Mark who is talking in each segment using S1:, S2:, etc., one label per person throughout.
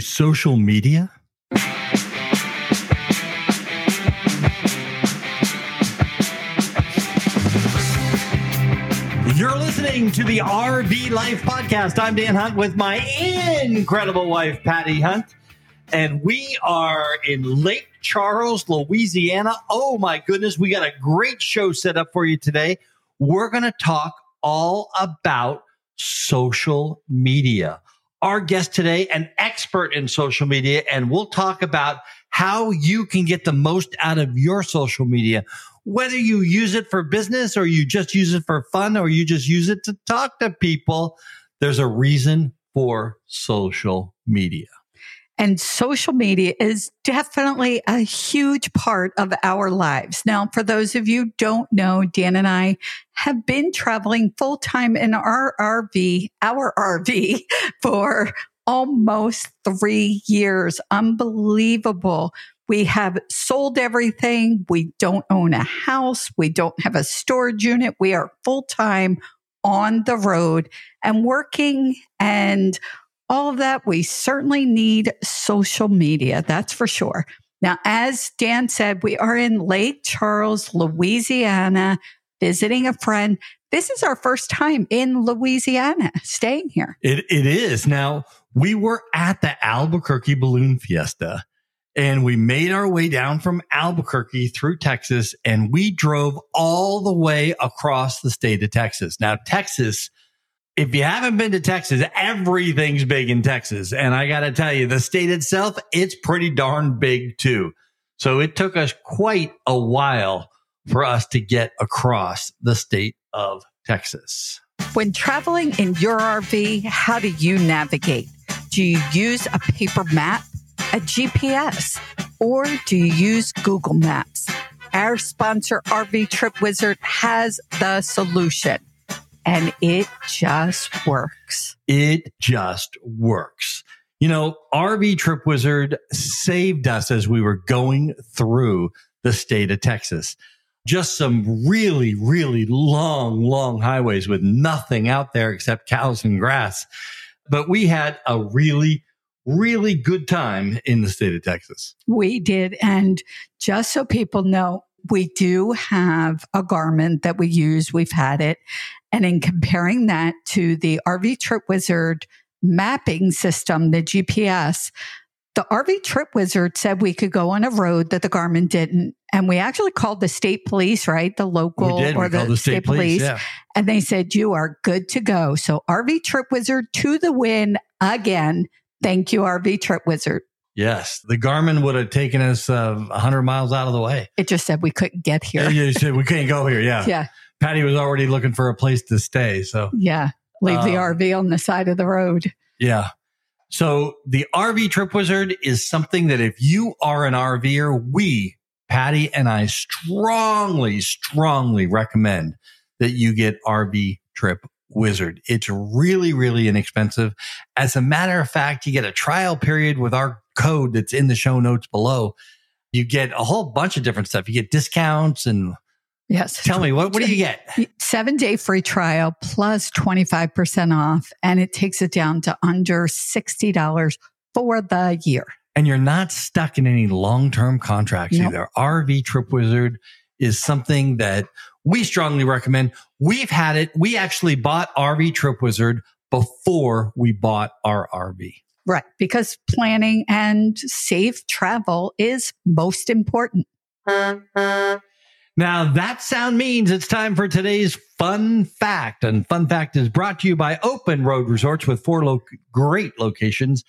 S1: social media? You're listening to the RV Life Podcast. I'm Dan Hunt with my incredible wife, Patty Hunt. And we are in Lake Charles, Louisiana. Oh my goodness, we got a great show set up for you today. We're going to talk all about social media. Our guest today, an expert in social media, and we'll talk about how you can get the most out of your social media whether you use it for business or you just use it for fun or you just use it to talk to people, there's a reason for social media.
S2: And social media is definitely a huge part of our lives. Now, for those of you don't know, Dan and I have been traveling full time in our RV, our RV for almost three years. Unbelievable. We have sold everything. We don't own a house. We don't have a storage unit. We are full time on the road and working and all of that. We certainly need social media. That's for sure. Now, as Dan said, we are in Lake Charles, Louisiana, visiting a friend. This is our first time in Louisiana staying here.
S1: It, it is. Now, we were at the Albuquerque Balloon Fiesta and we made our way down from Albuquerque through Texas and we drove all the way across the state of Texas. Now, Texas, if you haven't been to Texas, everything's big in Texas. And I got to tell you, the state itself, it's pretty darn big too. So it took us quite a while for us to get across the state of Texas.
S2: When traveling in your RV, how do you navigate? Do you use a paper map? a GPS, or do you use Google Maps? Our sponsor, RV Trip Wizard, has the solution and it just works.
S1: It just works. You know, RV Trip Wizard saved us as we were going through the state of Texas. Just some really, really long, long highways with nothing out there except cows and grass. But we had a really really good time in the state of Texas.
S2: We did. And just so people know, we do have a Garmin that we use. We've had it. And in comparing that to the RV Trip Wizard mapping system, the GPS, the RV Trip Wizard said we could go on a road that the Garmin didn't. And we actually called the state police, right? The local or the, the, state, state police. police. Yeah. And they said, you are good to go. So RV Trip Wizard to the win again. Thank you, RV Trip Wizard.
S1: Yes, the Garmin would have taken us uh, 100 miles out of the way.
S2: It just said we couldn't get here.
S1: Yeah, said we couldn't go here. Yeah.
S2: Yeah.
S1: Patty was already looking for a place to stay. So,
S2: yeah, leave the um, RV on the side of the road.
S1: Yeah. So, the RV Trip Wizard is something that if you are an RVer, we, Patty and I strongly, strongly recommend that you get RV Trip Wizard. It's really, really inexpensive. As a matter of fact, you get a trial period with our code that's in the show notes below. You get a whole bunch of different stuff. You get discounts and
S2: Yes.
S1: Tell me, what, what do you get?
S2: Seven day free trial plus 25% off. And it takes it down to under $60 for the year.
S1: And you're not stuck in any long term contracts nope. either. RV Trip Wizard is something that we strongly recommend. We've had it. We actually bought RV Trip Wizard before we bought our RV.
S2: Right. Because planning and safe travel is most important.
S1: Now that sound means it's time for today's fun fact. And fun fact is brought to you by Open Road Resorts with four lo- great locations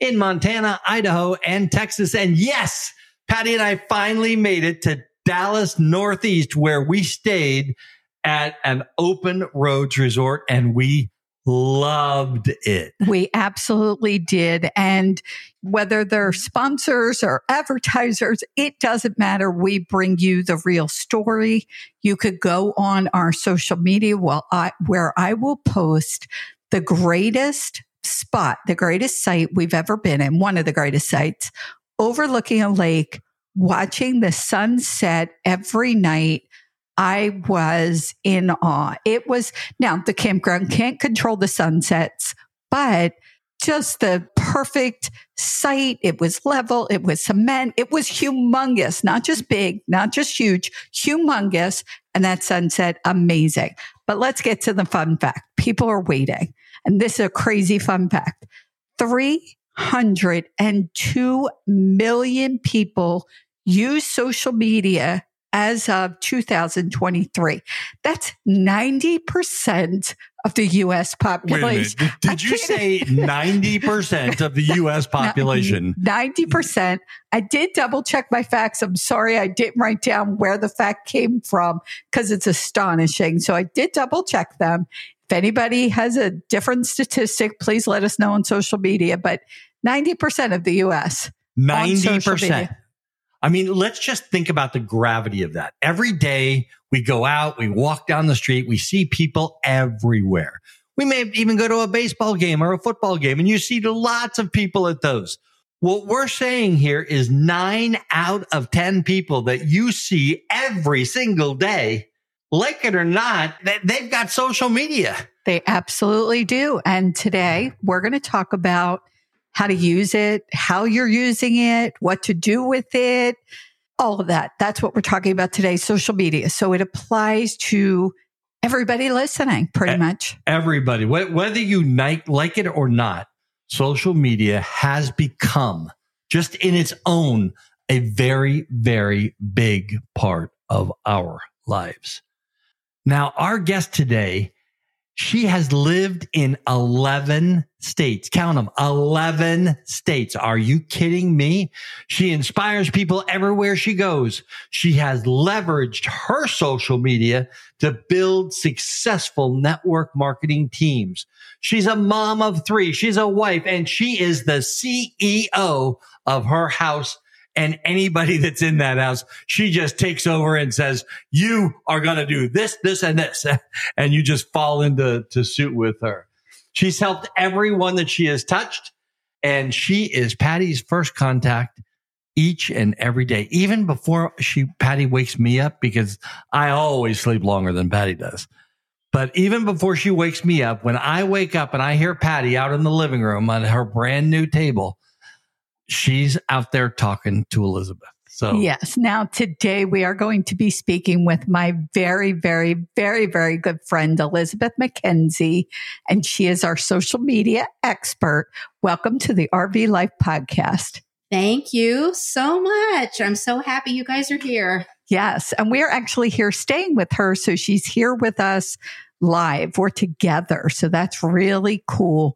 S1: in Montana, Idaho, and Texas. And yes, Patty and I finally made it to Dallas Northeast, where we stayed at an open roads resort and we loved it.
S2: We absolutely did. And whether they're mm-hmm. sponsors or advertisers, it doesn't matter. We bring you the real story. You could go on our social media while I, where I will post the greatest spot, the greatest site we've ever been in, one of the greatest sites overlooking a lake watching the sunset every night. I was in awe. It was now the campground can't control the sunsets, but just the perfect site. It was level. It was cement. It was humongous, not just big, not just huge, humongous. And that sunset, amazing. But let's get to the fun fact. People are waiting. And this is a crazy fun fact. 302 million people use social media as of 2023. That's 90% of the U.S. population.
S1: Did, did you say 90% of the U.S. population?
S2: 90%. I did double check my facts. I'm sorry I didn't write down where the fact came from because it's astonishing. So I did double check them. If anybody has a different statistic, please let us know on social media. But 90% of the U.S.
S1: 90%. I mean, let's just think about the gravity of that. Every day we go out, we walk down the street, we see people everywhere. We may even go to a baseball game or a football game and you see lots of people at those. What we're saying here is nine out of 10 people that you see every single day, like it or not, they've got social media.
S2: They absolutely do. And today we're going to talk about how to use it, how you're using it, what to do with it, all of that. That's what we're talking about today, social media. So it applies to everybody listening, pretty much.
S1: Everybody, whether you like it or not, social media has become just in its own a very, very big part of our lives. Now, our guest today she has lived in 11 states. Count them 11 states. Are you kidding me? She inspires people everywhere she goes. She has leveraged her social media to build successful network marketing teams. She's a mom of three. She's a wife and she is the CEO of her house and anybody that's in that house, she just takes over and says, you are going to do this, this, and this. And you just fall into to suit with her. She's helped everyone that she has touched. And she is Patty's first contact each and every day, even before she, Patty wakes me up because I always sleep longer than Patty does. But even before she wakes me up, when I wake up and I hear Patty out in the living room on her brand new table, she's out there talking to Elizabeth. So,
S2: yes. Now, today we are going to be speaking with my very, very, very, very good friend, Elizabeth McKenzie, and she is our social media expert. Welcome to the RV Life podcast.
S3: Thank you so much. I'm so happy you guys are here.
S2: Yes. And we're actually here staying with her. So she's here with us live. We're together. So that's really cool.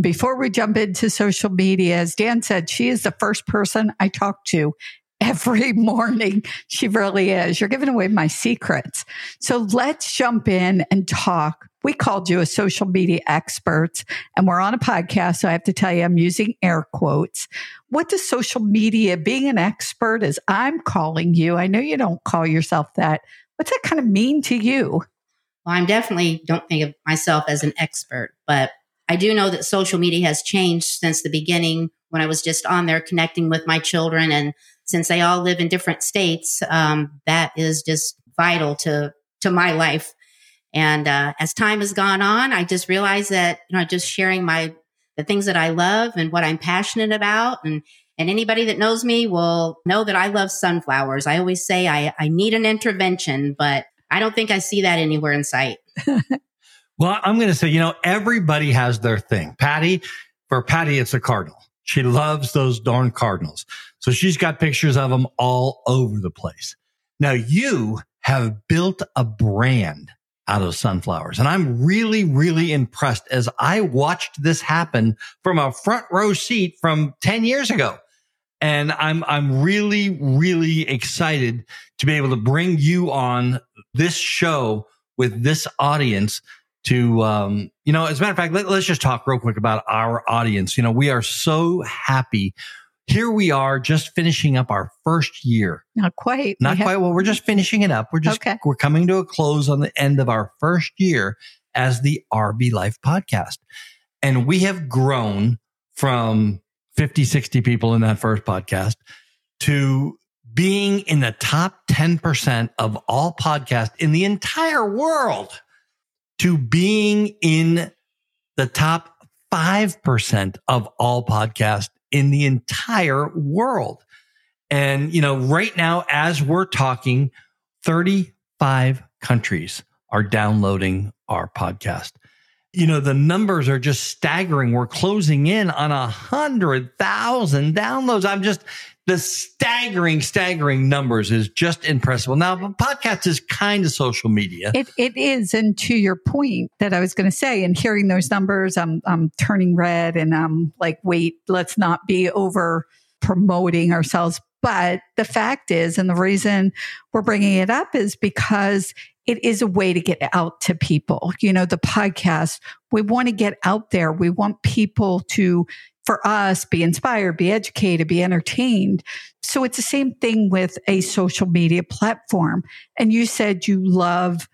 S2: Before we jump into social media, as Dan said, she is the first person I talk to every morning. She really is. You're giving away my secrets. So let's jump in and talk. We called you a social media expert and we're on a podcast. So I have to tell you, I'm using air quotes. What does social media, being an expert as I'm calling you, I know you don't call yourself that. What's that kind of mean to you?
S3: Well, I'm definitely don't think of myself as an expert, but I do know that social media has changed since the beginning when I was just on there connecting with my children. And since they all live in different states, um, that is just vital to, to my life. And uh, as time has gone on, I just realized that, you know, just sharing my, the things that I love and what I'm passionate about. And, and anybody that knows me will know that I love sunflowers. I always say I, I need an intervention, but I don't think I see that anywhere in sight.
S1: Well, I'm going to say, you know, everybody has their thing. Patty, for Patty, it's a cardinal. She loves those darn cardinals. So she's got pictures of them all over the place. Now you have built a brand out of sunflowers. And I'm really, really impressed as I watched this happen from a front row seat from 10 years ago. And I'm, I'm really, really excited to be able to bring you on this show with this audience to, um, you know, as a matter of fact, let, us just talk real quick about our audience. You know, we are so happy. Here we are just finishing up our first year.
S2: Not quite.
S1: Not we quite. Have- well, we're just finishing it up. We're just, okay. we're coming to a close on the end of our first year as the RV Life podcast. And we have grown from 50, 60 people in that first podcast to being in the top 10% of all podcasts in the entire world to being in the top 5% of all podcasts in the entire world. And, you know, right now, as we're talking, 35 countries are downloading our podcast. You know, the numbers are just staggering. We're closing in on a hundred thousand downloads. I'm just, the staggering, staggering numbers is just impressive. Now, podcast is kind of social media.
S2: It, it is. And to your point that I was going to say, and hearing those numbers, I'm, I'm turning red and I'm like, wait, let's not be over promoting ourselves. But the fact is, and the reason we're bringing it up is because it is a way to get out to people. You know, the podcast, we want to get out there. We want people to for us be inspired, be educated, be entertained. So it's the same thing with a social media platform. And you said you love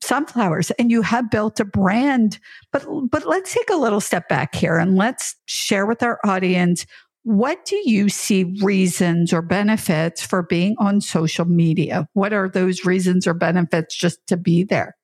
S2: sunflowers and you have built a brand, but, but let's take a little step back here and let's share with our audience. What do you see reasons or benefits for being on social media? What are those reasons or benefits just to be there?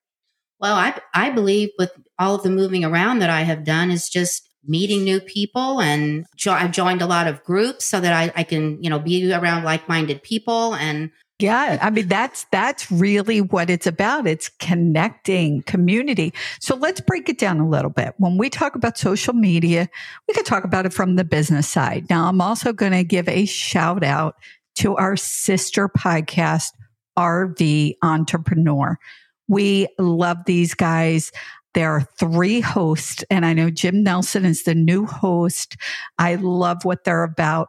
S3: Well, I, I believe with all of the moving around that I have done is just meeting new people and jo- I've joined a lot of groups so that I, I can, you know, be around like-minded people and
S2: yeah, I mean that's that's really what it's about. It's connecting community. So let's break it down a little bit. When we talk about social media, we could talk about it from the business side. Now, I'm also going to give a shout out to our sister podcast RV Entrepreneur. We love these guys. There are three hosts, and I know Jim Nelson is the new host. I love what they're about.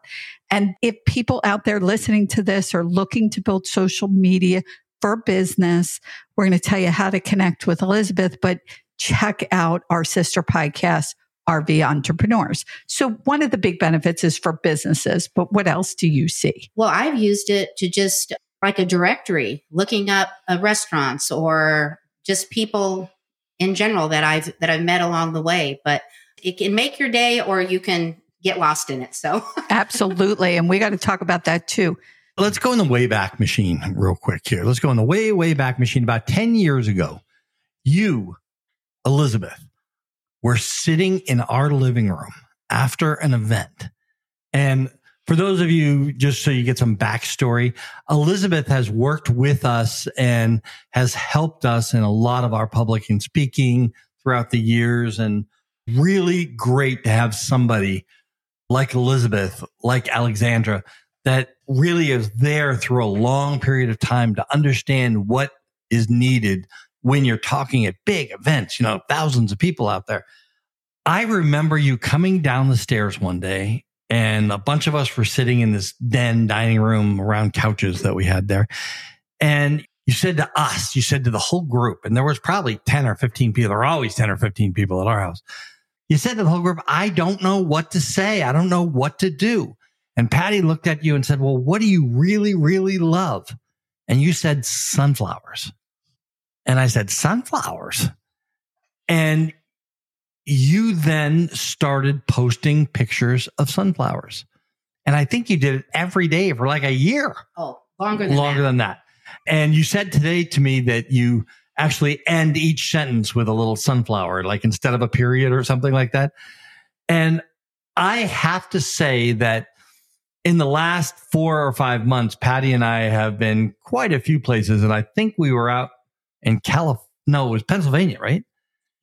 S2: And if people out there listening to this are looking to build social media for business, we're going to tell you how to connect with Elizabeth, but check out our sister podcast, RV Entrepreneurs. So one of the big benefits is for businesses, but what else do you see?
S3: Well, I've used it to just like a directory, looking up uh, restaurants or just people in general that I've that I've met along the way. But it can make your day, or you can get lost in it. So
S2: absolutely, and we got to talk about that too.
S1: Let's go in the way back machine real quick here. Let's go in the way way back machine. About ten years ago, you, Elizabeth, were sitting in our living room after an event, and for those of you, just so you get some backstory, Elizabeth has worked with us and has helped us in a lot of our public and speaking throughout the years. And really great to have somebody like Elizabeth, like Alexandra, that really is there through a long period of time to understand what is needed when you're talking at big events, you know, thousands of people out there. I remember you coming down the stairs one day and a bunch of us were sitting in this den dining room around couches that we had there. And you said to us, you said to the whole group, and there was probably 10 or 15 people. There are always 10 or 15 people at our house. You said to the whole group, I don't know what to say. I don't know what to do. And Patty looked at you and said, Well, what do you really, really love? And you said sunflowers. And I said, Sunflowers. And you then started posting pictures of sunflowers. And I think you did it every day for like a year.
S3: Oh, longer than
S1: longer
S3: that.
S1: than that. And you said today to me that you actually end each sentence with a little sunflower, like instead of a period or something like that. And I have to say that in the last four or five months, Patty and I have been quite a few places. And I think we were out in California. No, it was Pennsylvania, right?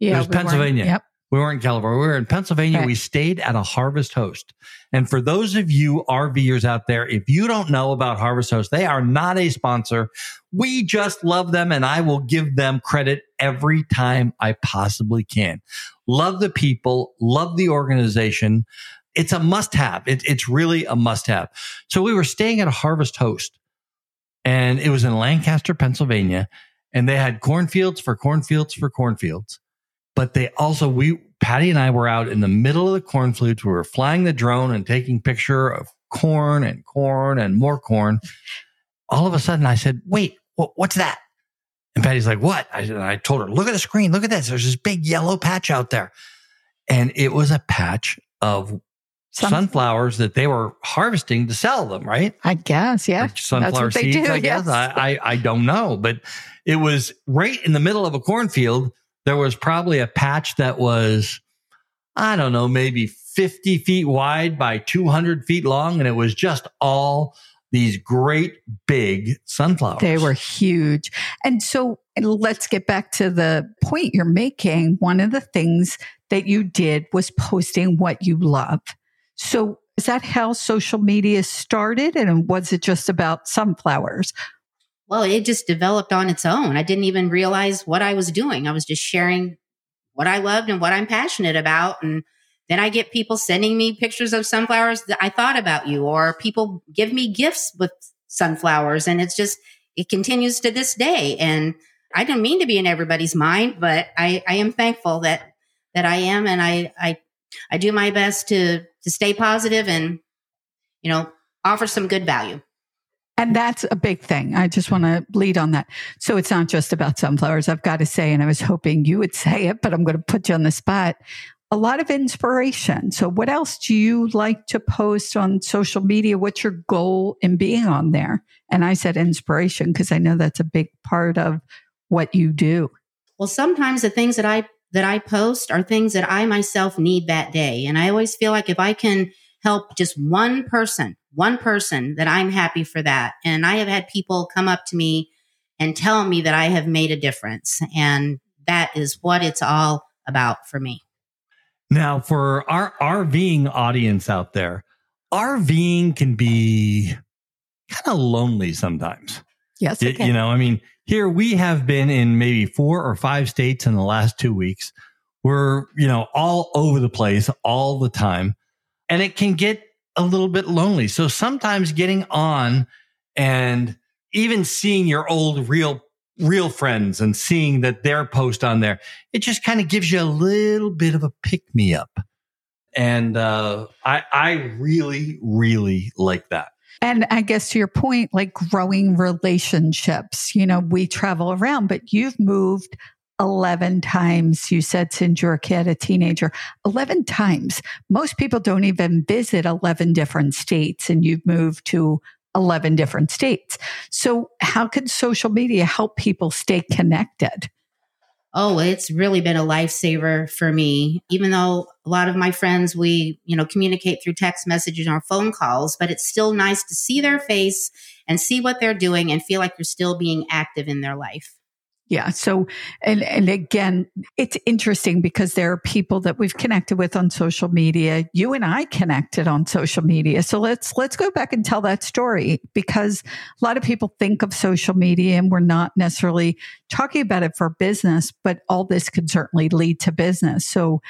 S2: Yeah,
S1: it was Pennsylvania.
S2: Yep.
S1: We weren't in California. We were in Pennsylvania. We stayed at a Harvest Host. And for those of you RVers out there, if you don't know about Harvest Host, they are not a sponsor. We just love them and I will give them credit every time I possibly can. Love the people, love the organization. It's a must have. It, it's really a must have. So we were staying at a Harvest Host and it was in Lancaster, Pennsylvania. And they had cornfields for cornfields for cornfields but they also we Patty and I were out in the middle of the cornfields. We were flying the drone and taking picture of corn and corn and more corn. All of a sudden, I said, "Wait, what's that?" And Patty's like, "What?" I, said, I told her, "Look at the screen. Look at this. There's this big yellow patch out there." And it was a patch of sunflowers that they were harvesting to sell them, right?
S2: I guess, yeah.
S1: Like sunflower seeds, do, I guess. Yes. I, I, I don't know, but it was right in the middle of a cornfield there was probably a patch that was, I don't know, maybe 50 feet wide by 200 feet long. And it was just all these great big sunflowers.
S2: They were huge. And so let's get back to the point you're making. One of the things that you did was posting what you love. So is that how social media started? And was it just about sunflowers?
S3: Well, it just developed on its own. I didn't even realize what I was doing. I was just sharing what I loved and what I'm passionate about. And then I get people sending me pictures of sunflowers that I thought about you, or people give me gifts with sunflowers. And it's just, it continues to this day. And I didn't mean to be in everybody's mind, but I, I am thankful that, that I am. And I, I, I do my best to, to stay positive and, you know, offer some good value.
S2: And that's a big thing. I just want to lead on that. So it's not just about sunflowers. I've got to say, and I was hoping you would say it, but I'm going to put you on the spot a lot of inspiration. So, what else do you like to post on social media? What's your goal in being on there? And I said inspiration because I know that's a big part of what you do.
S3: Well, sometimes the things that I that I post are things that I myself need that day, and I always feel like if I can help just one person, one person, that I'm happy for that. And I have had people come up to me and tell me that I have made a difference, and that is what it's all about for me.
S1: Now, for our RVing audience out there, RVing can be kind of lonely sometimes.
S2: Yes.
S1: You, you know, I mean, here we have been in maybe four or five states in the last two weeks. We're, you know, all over the place all the time. And it can get a little bit lonely. So sometimes getting on and even seeing your old real real friends and seeing that their post on there, it just kind of gives you a little bit of a pick me up. And uh, I, I really, really like that.
S2: And I guess to your point, like growing relationships, you know, we travel around, but you've moved 11 times, you said, since you're a kid, a teenager, 11 times. Most people don't even visit 11 different states, and you've moved to 11 different states. So, how can social media help people stay connected?
S3: Oh, it's really been a lifesaver for me. Even though a lot of my friends, we, you know, communicate through text messages or phone calls, but it's still nice to see their face and see what they're doing and feel like you're still being active in their life.
S2: Yeah. So, and, and again, it's interesting because there are people that we've connected with on social media. You and I connected on social media. So let's, let's go back and tell that story because a lot of people think of social media and we're not necessarily talking about it for business, but all this could certainly lead to business. So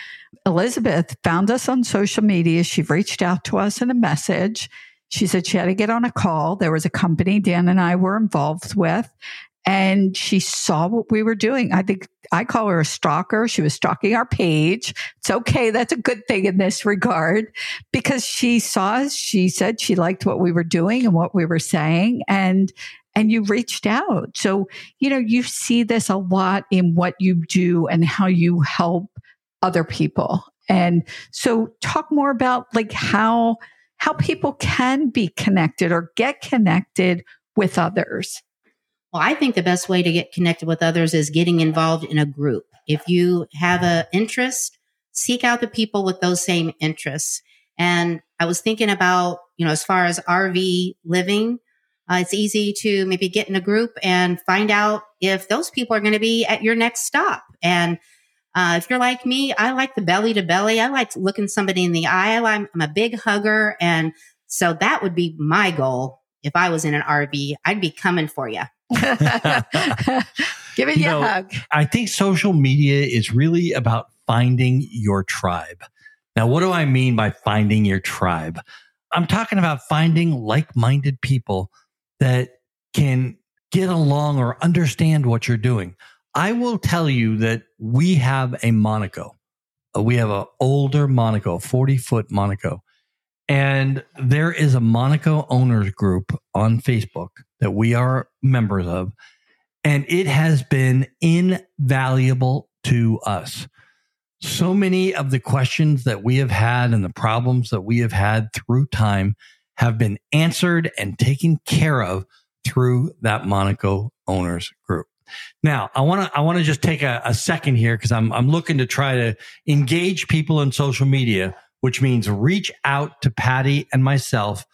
S2: Elizabeth found us on social media. She reached out to us in a message. She said she had to get on a call. There was a company Dan and I were involved with and she saw what we were doing. I think I call her a stalker. She was stalking our page. It's okay. That's a good thing in this regard because she saw us. She said she liked what we were doing and what we were saying and and you reached out. So, you know, you see this a lot in what you do and how you help other people. And so talk more about like how how people can be connected or get connected with others.
S3: Well, I think the best way to get connected with others is getting involved in a group. If you have an interest, seek out the people with those same interests. And I was thinking about, you know, as far as RV living, uh, it's easy to maybe get in a group and find out if those people are going to be at your next stop. And uh, if you're like me, I like the belly to belly. I like looking somebody in the eye. I'm, I'm a big hugger. And so that would be my goal. If I was in an RV, I'd be coming for you.
S2: Give it you a hug.
S1: I think social media is really about finding your tribe. Now, what do I mean by finding your tribe? I'm talking about finding like minded people that can get along or understand what you're doing. I will tell you that we have a Monaco. Uh, we have an older Monaco, 40 foot Monaco. And there is a Monaco owners group on Facebook that we are members of. And it has been invaluable to us. So many of the questions that we have had and the problems that we have had through time have been answered and taken care of through that Monaco owners group. Now, I want to I want to just take a, a second here because I'm I'm looking to try to engage people in social media, which means reach out to Patty and myself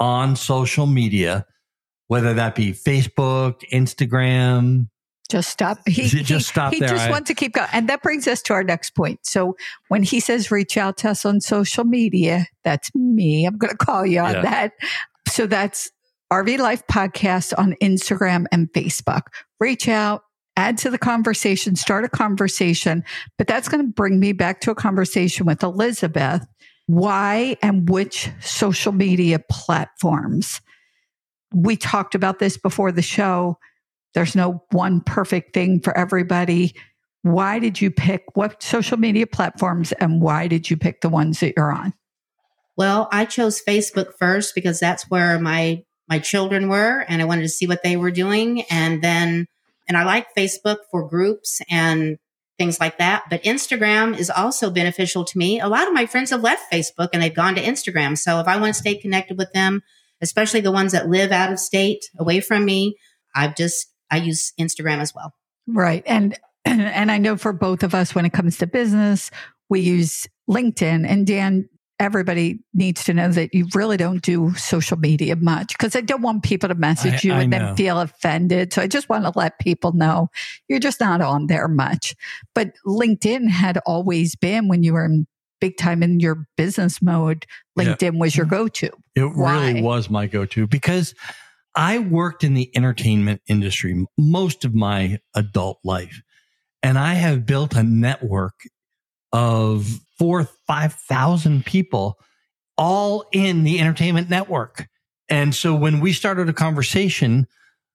S1: on social media, whether that be Facebook, Instagram.
S2: Just stop. He,
S1: just stop
S2: he,
S1: there.
S2: He just
S1: I-
S2: wants to keep going. And that brings us to our next point. So when he says reach out to us on social media, that's me. I'm going to call you on
S1: Yeah.
S2: that. So that's RV Life Podcast on Instagram and Facebook. Reach out, add to the conversation, start a conversation. But that's going to bring me back to a conversation with Elizabeth. Why and which social media platforms? We talked about this before the show. There's no one perfect thing for everybody. Why did you pick what social media platforms and why did you pick the ones that you're on?
S3: Well, I chose Facebook first because that's where my my children were and I wanted to see what they were doing and then and I like Facebook for groups and things like that, but Instagram is also beneficial to me. A lot of my friends have left Facebook and they've gone to Instagram. So if I want to stay connected with them, especially the ones that live out of state away from me, I've just I use Instagram as well.
S2: Right. And and I know for both of us when it comes to business, we use LinkedIn and Dan everybody needs to know that you really don't do social media much because I don't want people to message you
S1: I
S2: and
S1: know.
S2: then feel offended. So I just want to let people know you're just not on there much. But LinkedIn had always been when you were in big time in your business mode,
S1: Yeah.
S2: LinkedIn was your mm-hmm. go to.
S1: It
S2: Why?
S1: really was my go-to because I worked in the entertainment industry most of my adult life. And I have built a network of four, 5,000 people all in the entertainment network. And so when we started a conversation,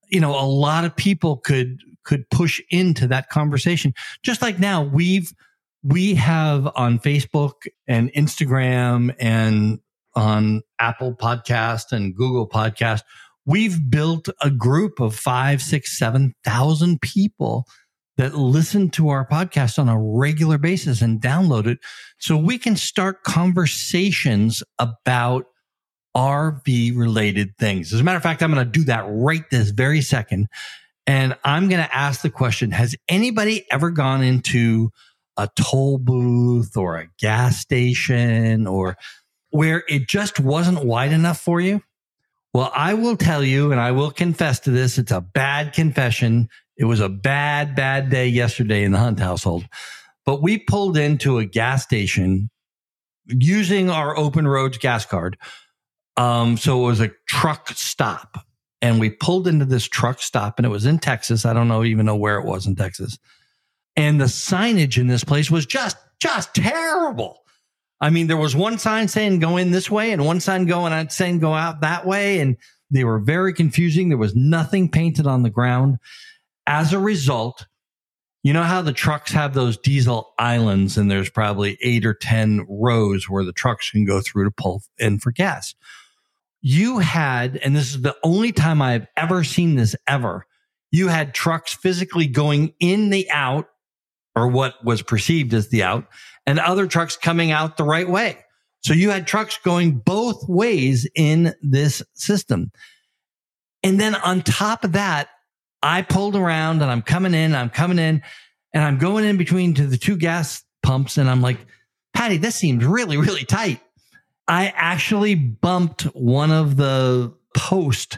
S1: you know, a lot of people could, could push into that conversation. Just like now we've, we have on Facebook and Instagram and on Apple Podcast and Google Podcast, we've built a group of five, six, seven thousand people that listen to our podcast on a regular basis and download it so we can start conversations about RV related things. As a matter of fact, I'm going to do that right this very second. And I'm going to ask the question Has anybody ever gone into a toll booth or a gas station or where it just wasn't wide enough for you? Well, I will tell you, and I will confess to this. It's a bad confession. It was a bad, bad day yesterday in the Hunt household. But we pulled into a gas station using our open roads gas card. Um, so it was a truck stop. And we pulled into this truck stop and it was in Texas. I don't know even know where it was in Texas. And the signage in this place was just, just terrible. I mean, there was one sign saying go in this way and one sign going out saying go out that way. And they were very confusing. There was nothing painted on the ground. As a result, you know how the trucks have those diesel islands and there's probably eight or 10 rows where the trucks can go through to pull in for gas. You had, and this is the only time I've ever seen this ever, you had trucks physically going in the out or what was perceived as the out and other trucks coming out the right way. So you had trucks going both ways in this system. And then on top of that, I pulled around and I'm coming in, I'm coming in and I'm going in between to the two gas pumps. And I'm like, Patty, this seems really, really tight. I actually bumped one of the posts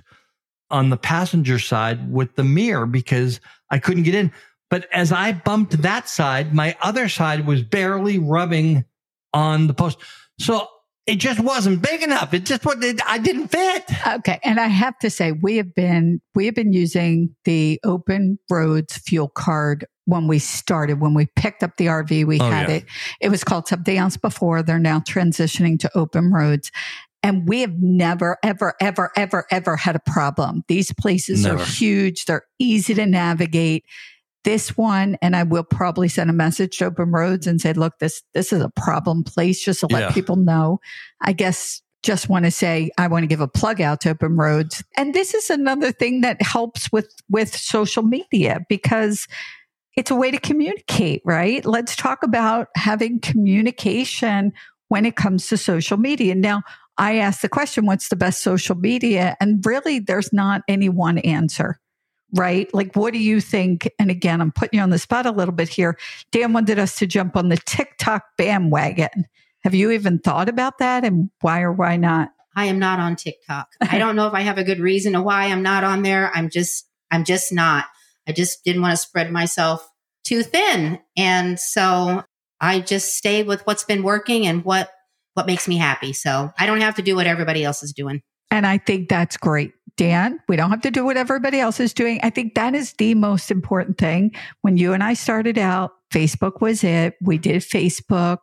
S1: on the passenger side with the mirror because I couldn't get in. But as I bumped that side, my other side was barely rubbing on the post. So it just wasn't big enough. It just what I didn't fit.
S2: Okay. And I have to say, we have been, we have been using the open roads fuel card when we started, when we picked up the RV, we
S1: Oh,
S2: had
S1: yeah.
S2: it. It was called something else before. They're now transitioning to open roads. And we have never, ever, ever, ever, ever had a problem. These places
S1: Never.
S2: are huge. They're easy to navigate. This one, and I will probably send a message to Open Roads and say, look, this, this is a problem place just to let
S1: Yeah.
S2: people know. I guess just want to say I want to give a plug out to Open Roads. And this is another thing that helps with with social media because it's a way to communicate, right? Let's talk about having communication when it comes to social media. Now, I asked the question, what's the best social media? And really there's not any one answer. Right? Like, what do you think? And again, I'm putting you on the spot a little bit here. Dan wanted us to jump on the TikTok bandwagon. Have you even thought about that and why or why not?
S3: I am not on TikTok. I don't know if I have a good reason to why I'm not on there. I'm just, I'm just not. I just didn't want to spread myself too thin. And so I just stay with what's been working and what, what makes me happy. So I don't have to do what everybody else is doing.
S2: And I think that's great. Dan, we don't have to do what everybody else is doing. I think that is the most important thing. When you and I started out, Facebook was it. We did Facebook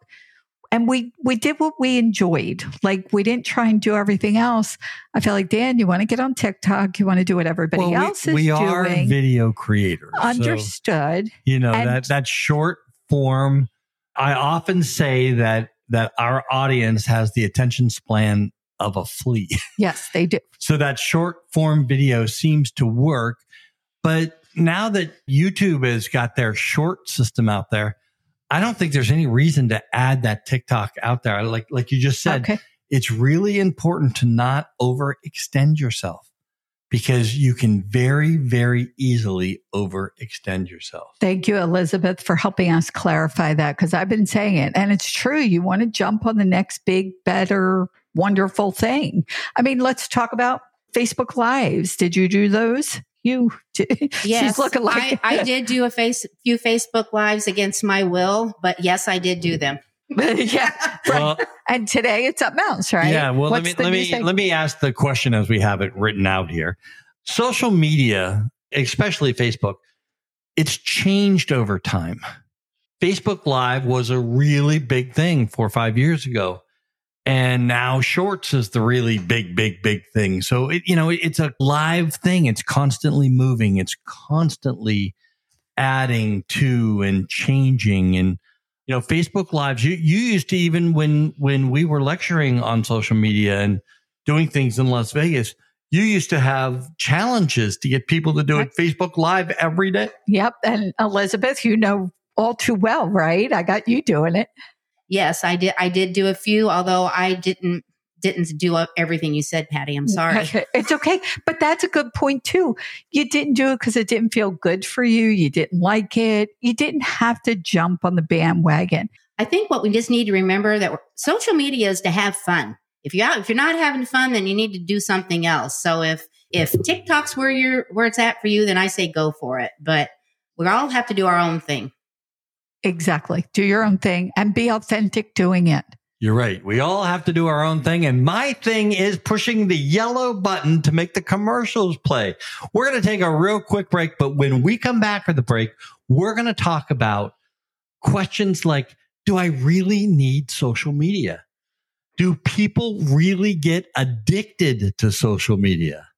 S2: and we we did what we enjoyed. Like we didn't try and do everything else. I feel like Dan, you want to get on TikTok, you want to do what everybody
S1: well,
S2: else
S1: we,
S2: is
S1: we
S2: doing.
S1: We are video creators. so,
S2: Understood.
S1: you know
S2: And-
S1: that that short form. I often say that that our audience has the attention span of a flea.
S2: yes, they do.
S1: So that short form video seems to work. But now that YouTube has got their short system out there, I don't think there's any reason to add that TikTok out there. Like like you just said,
S2: Okay.
S1: it's really important to not overextend yourself because you can very, very easily overextend yourself.
S2: Thank you, Elizabeth, for helping us clarify that because I've been saying it. And it's true. You want to jump on the next big, better, wonderful thing. I mean, let's talk about Facebook Lives. Did you do those? You,
S3: Yes,
S2: she's looking like
S3: I, I did do a face, few Facebook lives against my will, but yes, I did do them.
S2: yeah. Right.
S1: Well,
S2: and today it's up mouse, right?
S1: Yeah, well,
S2: What's
S1: let me let me
S2: thing?
S1: let me ask the question as we have it written out here. Social media, especially Facebook, it's changed over time. Facebook Live was a really big thing four or five years ago, and now Shorts is the really big, big, big thing. So it, you know, it- it's a live thing. It's constantly moving. It's constantly adding to and changing and you know facebook lives you you used to even when when we were lecturing on social media and doing things in las vegas you used to have challenges to get people to do it facebook live every day
S2: Yep. And Elizabeth, you know all too well, right? I got you doing it.
S3: Yes, I did. I did do a few, although I didn't didn't do everything you said, Patty. I'm sorry.
S2: It's okay. But that's a good point too. You didn't do it because it didn't feel good for you. You didn't like it. You didn't have to jump on the bandwagon.
S3: I think what we just need to remember that social media is to have fun. If you if you're not having fun, then you need to do something else. So if if TikTok's where you're where it's at for you, then I say go for it. But we all have to do our own thing.
S2: Exactly. Do your own thing and be authentic doing it.
S1: you're right. We all have to do our own thing. And my thing is pushing the yellow button to make the commercials play. We're going to take a real quick break but when we come back for the break we're going to talk about questions like do i really need social media? Do people really get addicted to social media?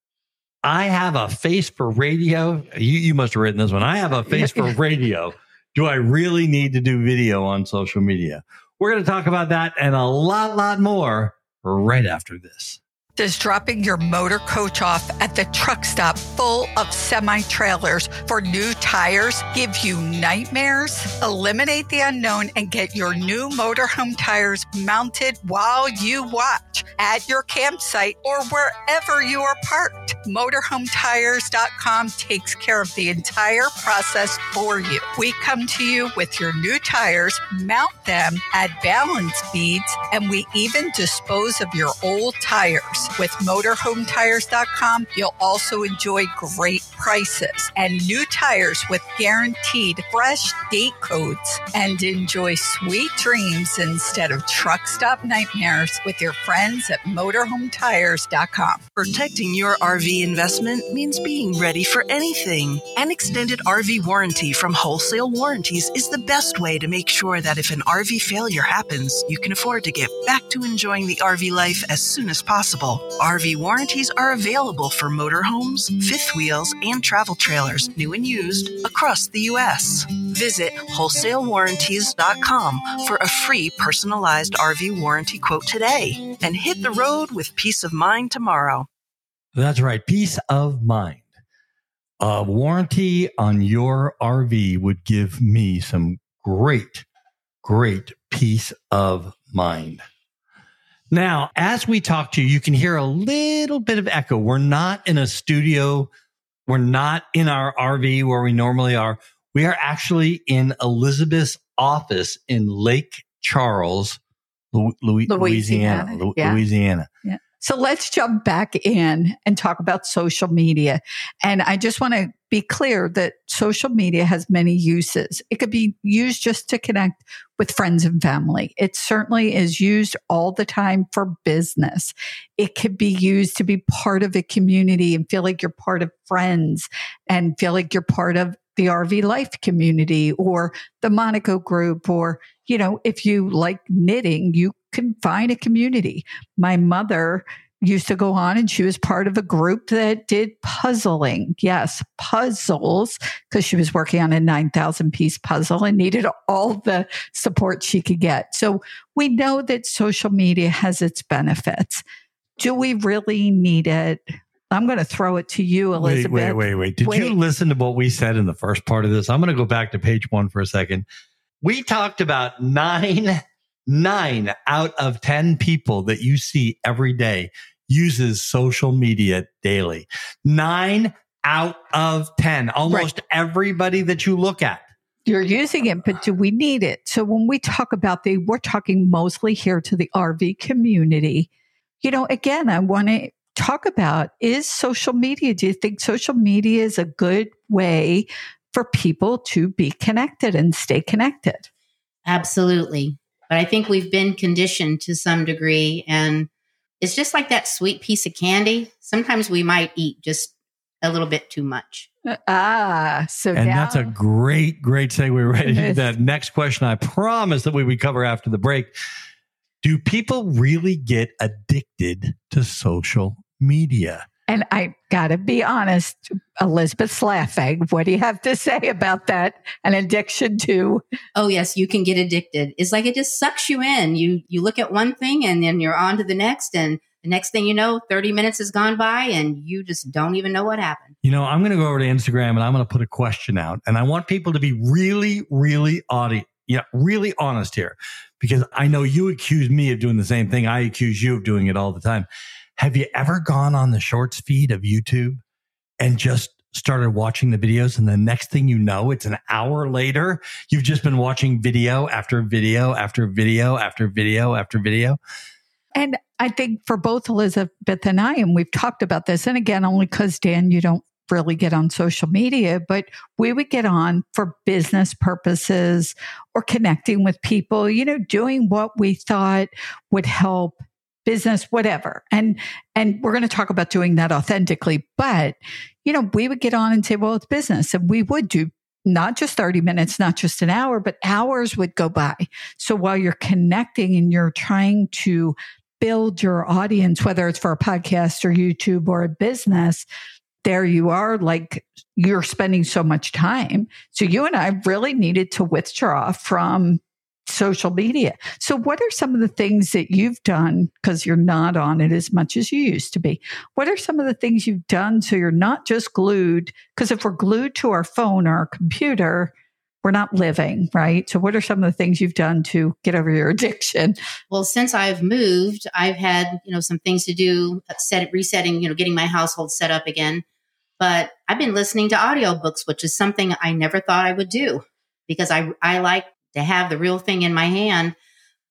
S1: I have a face for radio. You, you must have written this one. I have a face for radio do i really need to do video on social media? We're going to talk about that and a lot lot more right after this
S2: Does dropping your motor coach off at the truck stop full of semi trailers for new tires give you nightmares? Eliminate the unknown and get your new motorhome tires mounted while you watch at your campsite or wherever you are parked. MotorhomeTires.com takes care of the entire process for you. We come to you with your new tires, mount them, add balance beads, and we even dispose of your old tires. With MotorhomeTires.com, you'll also enjoy great prices and new tires with guaranteed fresh date codes and enjoy sweet dreams instead of truck stop nightmares with your friends at MotorhomeTires.com.
S4: Protecting your RV investment means being ready for anything. An extended RV warranty from Wholesale Warranties is the best way to make sure that if an RV failure happens, you can afford to get back to enjoying the RV life as soon as possible. RV warranties are available for motorhomes, fifth wheels, and travel trailers, new and used, across the U.S. Visit wholesalewarranties.com for a free personalized RV warranty quote today and hit the road with peace of mind tomorrow.
S1: That's right. Peace of mind. A warranty on your RV would give me some great, great peace of mind. Now, as we talk to you, you can hear a little bit of echo. We're not in a studio we're not in our RV where we normally are. We are actually in Elizabeth's office in Lake Charles, Louisiana.
S2: Louisiana,
S1: Louisiana.
S2: yeah.
S1: Louisiana.
S2: So let's jump back in and talk about social media. And I just want to be clear that social media has many uses. It could be used just to connect with friends and family. It certainly is used all the time for business. It could be used to be part of a community and feel like you're part of friends and feel like you're part of the RV life community or the Monaco group or, you know, if you like knitting, you can find a community. My mother used to go on and she was part of a group that did puzzling. Yes, puzzles, because she was working on a 9,000 piece puzzle and needed all the support she could get. So we know that social media has its benefits. Do we really need it? I'm going to throw it to you,
S1: Wait,
S2: Elizabeth.
S1: wait, wait, wait. Did you listen to what we said in the first part of this? I'm going to go back to page one for a second. We talked about nine, nine out of 10 people that you see every day uses social media daily. Nine out of 10. Almost everybody that you look at.
S2: You're using it, but do we need it? So when we talk about the, we're talking mostly here to the RV community. You know, again, I want to talk about is social media. Do you think social media is a good way for people to be connected and stay connected?
S3: Absolutely. But I think we've been conditioned to some degree. And it's just like that sweet piece of candy. Sometimes we might eat just a little bit too much.
S2: Ah, so
S1: And
S2: now,
S1: that's a great, great segue right into
S2: Yes.
S1: that next question I promised that we would cover after the break. Do people really get addicted to social media?
S2: And I got to be honest, Elizabeth's laughing. What do you have to say about that? An addiction to
S3: Oh yes, you can get addicted. It's like it just sucks you in. You you look at one thing and then you're on to the next and the next thing you know, 30 minutes has gone by and you just don't even know what happened.
S1: You know, I'm going to go over to Instagram and I'm going to put a question out and I want people to be really, really audi- yeah, really honest here because I know you accuse me of doing the same thing. I accuse you of doing it all the time. Have you ever gone on the shorts feed of YouTube and just started watching the videos and the next thing you know, it's an hour later, you've just been watching video after video after video after video after video?
S2: And I think for both Elizabeth and I, and we've talked about this, and again, only because Dan, you don't really get on social media, but we would get on for business purposes or connecting with people, you know, doing what we thought would help business, whatever. And, and we're going to talk about doing that authentically. But, you know, we would get on and say, well, it's business. And we would do not just 30 minutes, not just an hour, but hours would go by. So while you're connecting and you're trying to build your audience, whether it's for a podcast or YouTube or a business, there you are, like you're spending so much time. So you and I really needed to withdraw from social media. So what are some of the things that you've done because you're not on it as much as you used to be? What are some of the things you've done so you're not just glued? Because if we're glued to our phone or our computer, we're not living, right? So what are some of the things you've done to get over your addiction?
S3: Well, since I've moved, I've had, you know, some things to do, uh, set resetting, you know, getting my household set up again. But I've been listening to audiobooks, which is something I never thought I would do because I I like to have the real thing in my hand.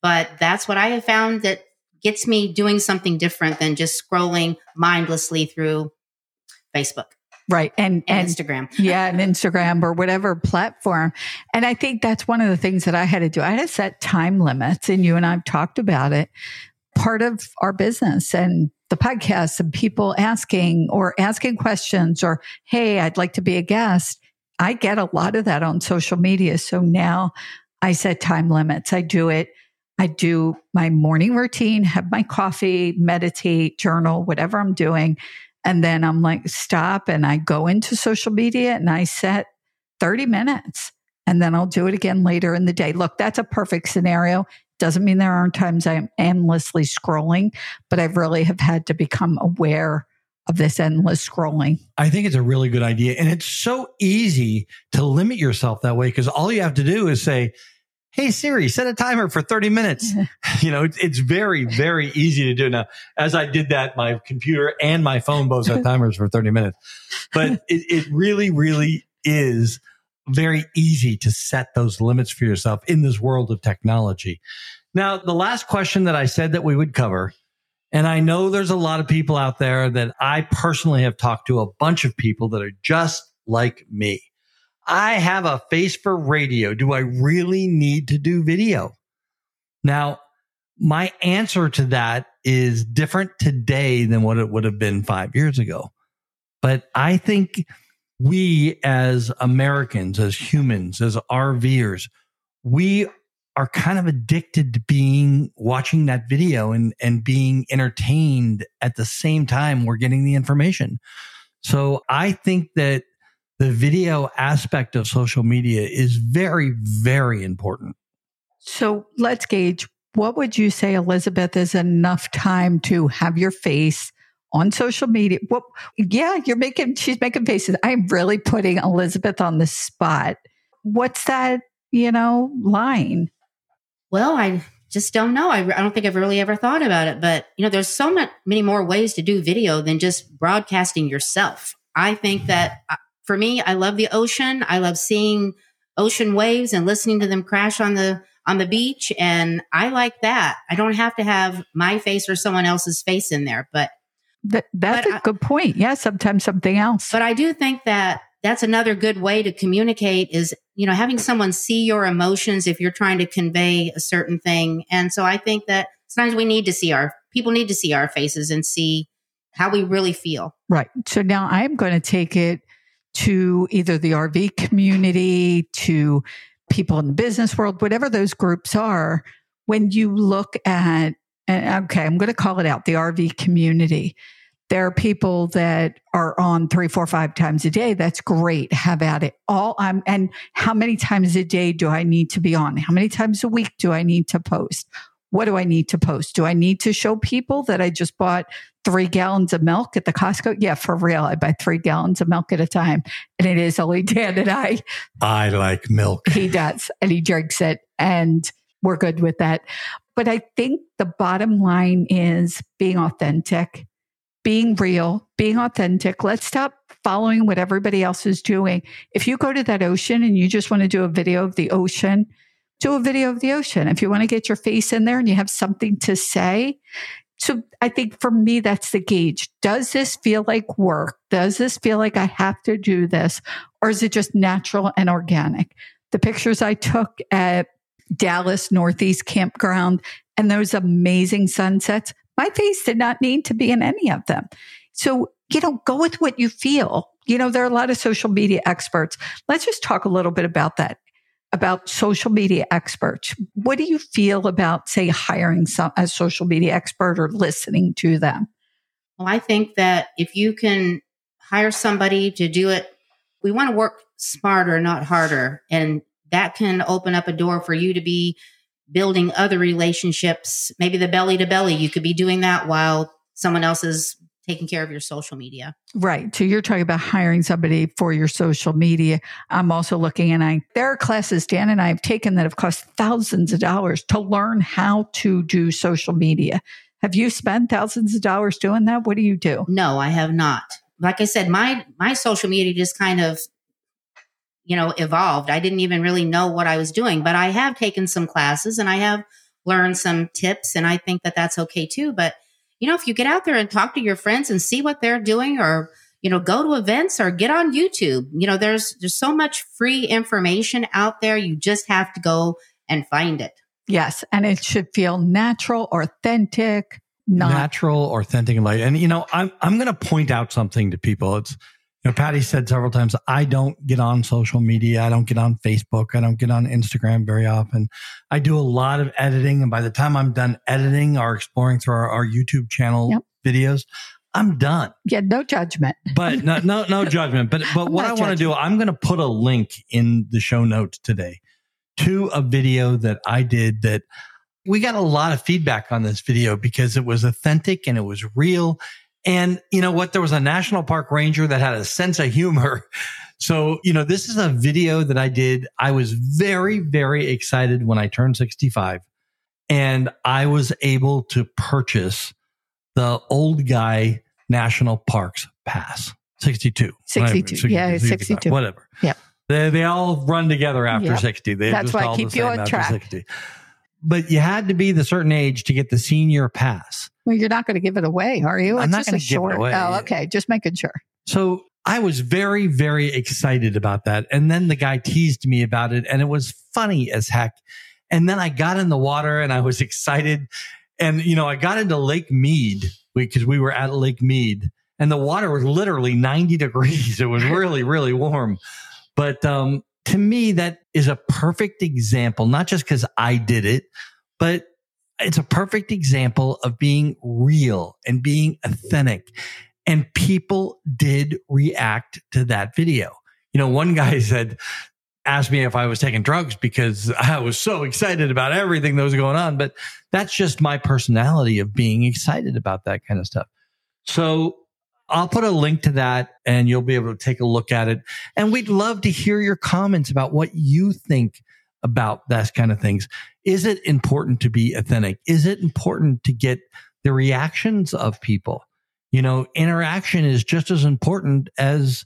S3: But that's what I have found that gets me doing something different than just scrolling mindlessly through Facebook
S2: Right. And,
S3: and
S2: and
S3: Instagram.
S2: yeah, and Instagram or whatever platform. And I think that's one of the things that I had to do. I had to set time limits, and you and I've talked about it. Part of our business and the podcast and people asking or asking questions or, hey, I'd like to be a guest. I get a lot of that on social media. So now I set time limits. I do it. I do my morning routine, have my coffee, meditate, journal, whatever I'm doing. And then I'm like, stop. And I go into social media and I set 30 minutes and then I'll do it again later in the day. Look, that's a perfect scenario. Doesn't mean there aren't times I'm endlessly scrolling, but I really have had to become aware of this endless scrolling.
S1: I think it's a really good idea. And it's so easy to limit yourself that way because all you have to do is say, Hey Siri, set a timer for 30 minutes. you know, it's, it's very, very easy to do now. As I did that, my computer and my phone both set timers for 30 minutes. But it, it really, really is very easy to set those limits for yourself in this world of technology. Now, the last question that I said that we would cover, and I know there's a lot of people out there that I personally have talked to a bunch of people that are just like me. I have a face for radio. Do I really need to do video? Now, my answer to that is different today than what it would have been five years ago. But I think we as Americans, as humans, as RVers, we are kind of addicted to being watching that video and, and being entertained at the same time we're getting the information. So I think that the video aspect of social media is very, very important.
S2: So let's gauge what would you say, Elizabeth, is enough time to have your face on social media? Well, yeah, you're making, she's making faces. I'm really putting Elizabeth on the spot. What's that, you know, line?
S3: Well, I just don't know. I, I don't think I've really ever thought about it, but you know, there's so much, many more ways to do video than just broadcasting yourself. I think that for me, I love the ocean. I love seeing ocean waves and listening to them crash on the on the beach and I like that. I don't have to have my face or someone else's face in there, but
S2: that, that's but a I, good point. Yeah, sometimes something else.
S3: But I do think that that's another good way to communicate is, you know, having someone see your emotions if you're trying to convey a certain thing. And so I think that sometimes we need to see our people need to see our faces and see how we really feel.
S2: Right. So now I'm going to take it to either the RV community, to people in the business world, whatever those groups are, when you look at, okay, I'm going to call it out the RV community. There are people that are on three, four, five times a day. That's great. Have at it. All I'm, and how many times a day do I need to be on? How many times a week do I need to post? What do I need to post? Do I need to show people that I just bought three gallons of milk at the Costco? Yeah, for real. I buy three gallons of milk at a time. And it is only Dan and I.
S1: I like milk.
S2: He does. And he drinks it. And we're good with that. But I think the bottom line is being authentic, being real, being authentic. Let's stop following what everybody else is doing. If you go to that ocean and you just want to do a video of the ocean, do a video of the ocean. If you want to get your face in there and you have something to say. So I think for me, that's the gauge. Does this feel like work? Does this feel like I have to do this? Or is it just natural and organic? The pictures I took at Dallas Northeast Campground and those amazing sunsets, my face did not need to be in any of them. So, you know, go with what you feel. You know, there are a lot of social media experts. Let's just talk a little bit about that about social media experts. What do you feel about, say, hiring some, a social media expert or listening to them?
S3: Well, I think that if you can hire somebody to do it, we want to work smarter, not harder. And that can open up a door for you to be building other relationships, maybe the belly to belly. You could be doing that while someone else is taking care of your social media.
S2: Right. So you're talking about hiring somebody for your social media. I'm also looking and I there are classes Dan and I have taken that have cost thousands of dollars to learn how to do social media. Have you spent thousands of dollars doing that? What do you do?
S3: No, I have not. Like I said, my my social media just kind of you know evolved. I didn't even really know what I was doing, but I have taken some classes and I have learned some tips and I think that that's okay too, but you know, if you get out there and talk to your friends and see what they're doing or, you know, go to events or get on YouTube, you know, there's, there's so much free information out there. You just have to go and find it.
S2: Yes. And it should feel natural, authentic, not
S1: natural, authentic, and light. And, you know, I'm, I'm going to point out something to people. It's, you know, Patty said several times, I don't get on social media. I don't get on Facebook. I don't get on Instagram very often. I do a lot of editing. And by the time I'm done editing or exploring through our, our YouTube channel yep. videos, I'm done.
S2: Yeah, no judgment.
S1: but no, no, no judgment. But, but what I want to do, I'm going to put a link in the show notes today to a video that I did that we got a lot of feedback on this video because it was authentic and it was real And you know what? There was a national park ranger that had a sense of humor. So, you know, this is a video that I did. I was very, very excited when I turned 65 and I was able to purchase the old guy national parks pass 62.
S2: 62. yeah, 62.
S1: Whatever.
S2: Yeah.
S1: They, they all run together after yep. 60. They
S2: That's why I keep you on track. 60.
S1: But you had to be the certain age to get the senior pass.
S2: Well, you're not going to give it away, are you?
S1: I'm it's not going to give it away.
S2: Oh, okay. Just making sure.
S1: So I was very, very excited about that. And then the guy teased me about it and it was funny as heck. And then I got in the water and I was excited. And, you know, I got into Lake Mead because we were at Lake Mead and the water was literally 90 degrees. It was really, really warm. But, um, to me, that is a perfect example, not just because I did it, but it's a perfect example of being real and being authentic. And people did react to that video. You know, one guy said, asked me if I was taking drugs because I was so excited about everything that was going on. But that's just my personality of being excited about that kind of stuff. So I'll put a link to that and you'll be able to take a look at it. And we'd love to hear your comments about what you think about that kind of things. Is it important to be authentic? Is it important to get the reactions of people? You know, interaction is just as important as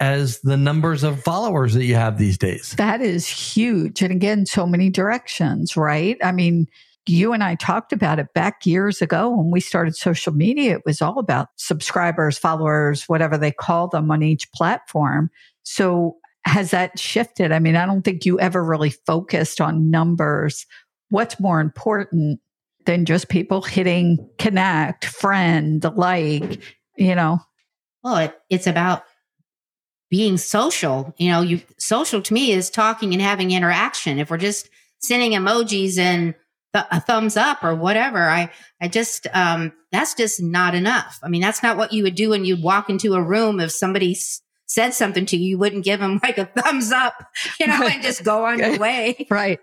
S1: as the numbers of followers that you have these days.
S2: That is huge. And again, so many directions, right? I mean, you and I talked about it back years ago when we started social media. It was all about subscribers, followers, whatever they call them on each platform. So has that shifted? I mean, I don't think you ever really focused on numbers. What's more important than just people hitting connect, friend, like, you know?
S3: Well, it, it's about being social. You know, you social to me is talking and having interaction. If we're just sending emojis and th- a thumbs up or whatever, I I just um that's just not enough. I mean, that's not what you would do when you'd walk into a room if somebody said something to you, you wouldn't give them like a thumbs up, you know, and just go on your way.
S2: Right.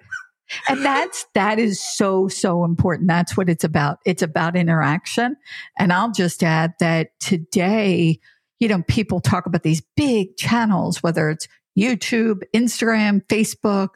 S2: And that's, that is so, so important. That's what it's about. It's about interaction. And I'll just add that today, you know, people talk about these big channels, whether it's YouTube, Instagram, Facebook,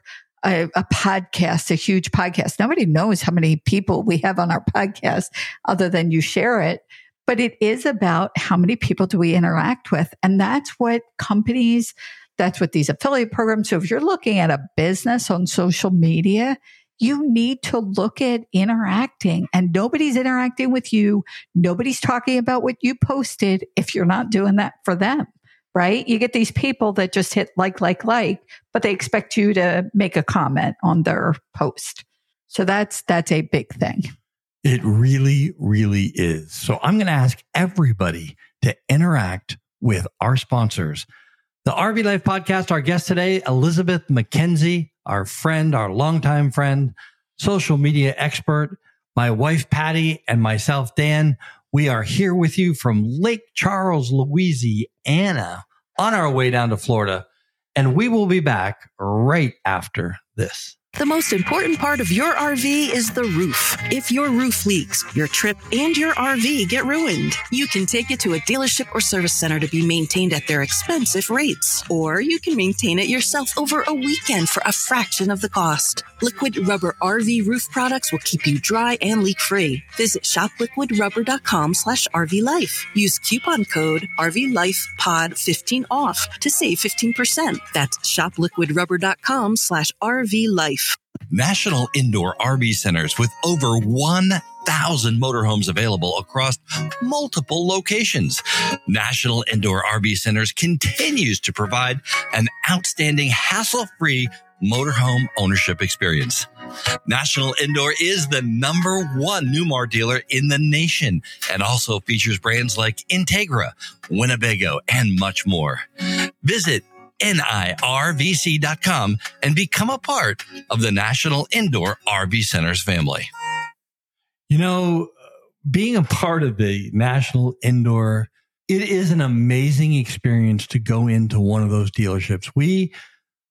S2: a, a, podcast, a huge podcast. Nobody knows how many people we have on our podcast other than you share it but it is about how many people do we interact with? And that's what companies, that's what these affiliate programs. So if you're looking at a business on social media, you need to look at interacting and nobody's interacting with you. Nobody's talking about what you posted if you're not doing that for them, right? You get these people that just hit like, like, like, but they expect you to make a comment on their post. So that's, that's a big thing.
S1: It really, really is. So I'm going to ask everybody to interact with our sponsors. The RV Life podcast, our guest today, Elizabeth McKenzie, our friend, our longtime friend, social media expert, my wife, Patty, and myself, Dan. We are here with you from Lake Charles, Louisiana on our way down to Florida. And we will be back right after this.
S4: The most important part of your RV is the roof. If your roof leaks, your trip and your RV get ruined. You can take it to a dealership or service center to be maintained at their expensive rates. Or you can maintain it yourself over a weekend for a fraction of the cost. Liquid Rubber RV roof products will keep you dry and leak free. Visit shopliquidrubber.com slash RVLife. Use coupon code RVLifePod15 off to save 15%. That's shopliquidrubber.com slash RVLife.
S5: National Indoor RV Centers with over 1,000 motorhomes available across multiple locations. National Indoor RV Centers continues to provide an outstanding hassle-free motorhome ownership experience. National Indoor is the number one Newmar dealer in the nation and also features brands like Entegra, Winnebago, and much more. Visit NIRVC.com and become a part of the National Indoor RV Centers family.
S1: You know, being a part of the National Indoor, it is an amazing experience to go into one of those dealerships. We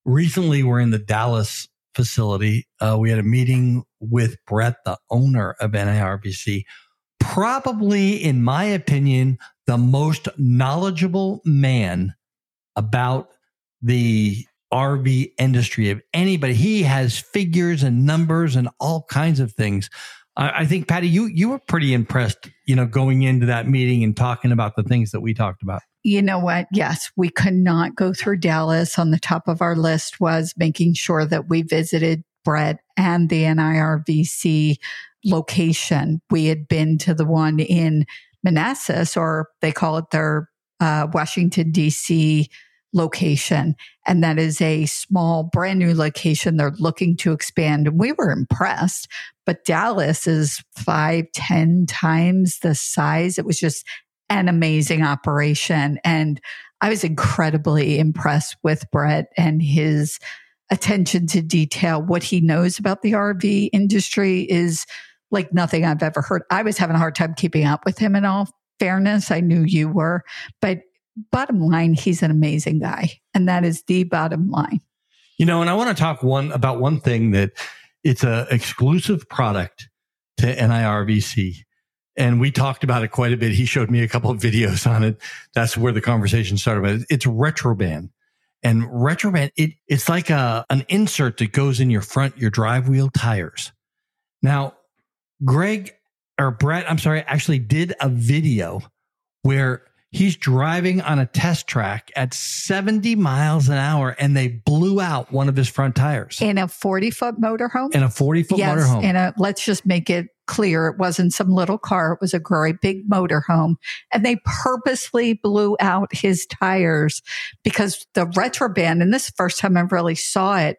S1: recently were in the Dallas facility. Uh, we had a meeting with Brett, the owner of NIRVC. probably, in my opinion, the most knowledgeable man about the RV industry of anybody. He has figures and numbers and all kinds of things. I, I think Patty, you you were pretty impressed, you know, going into that meeting and talking about the things that we talked about.
S2: You know what? Yes, we could not go through Dallas. On the top of our list was making sure that we visited Brett and the NIRVC location. We had been to the one in Manassas, or they call it their uh, Washington, D.C. location. And that is a small, brand new location they're looking to expand. And we were impressed. But Dallas is five, ten times the size. It was just an amazing operation. And I was incredibly impressed with Brett and his attention to detail. What he knows about the RV industry is like nothing I've ever heard. I was having a hard time keeping up with him in all fairness. I knew you were, but bottom line, he's an amazing guy. And that is the bottom line.
S1: You know, and I want to talk one about one thing that it's a exclusive product to NIRVC. And we talked about it quite a bit. He showed me a couple of videos on it. That's where the conversation started. It's Retroband. And Retroband, it, it's like a, an insert that goes in your front, your drive wheel tires. Now, Greg or Brett, I'm sorry, actually did a video where he's driving on a test track at 70 miles an hour and they blew out one of his front tires
S2: in a 40 foot motorhome.
S1: In a 40 foot
S2: yes,
S1: motorhome.
S2: In a, let's just make it clear it wasn't some little car. It was a very big motorhome. And they purposely blew out his tires because the Retroband, and this is the first time I really saw it,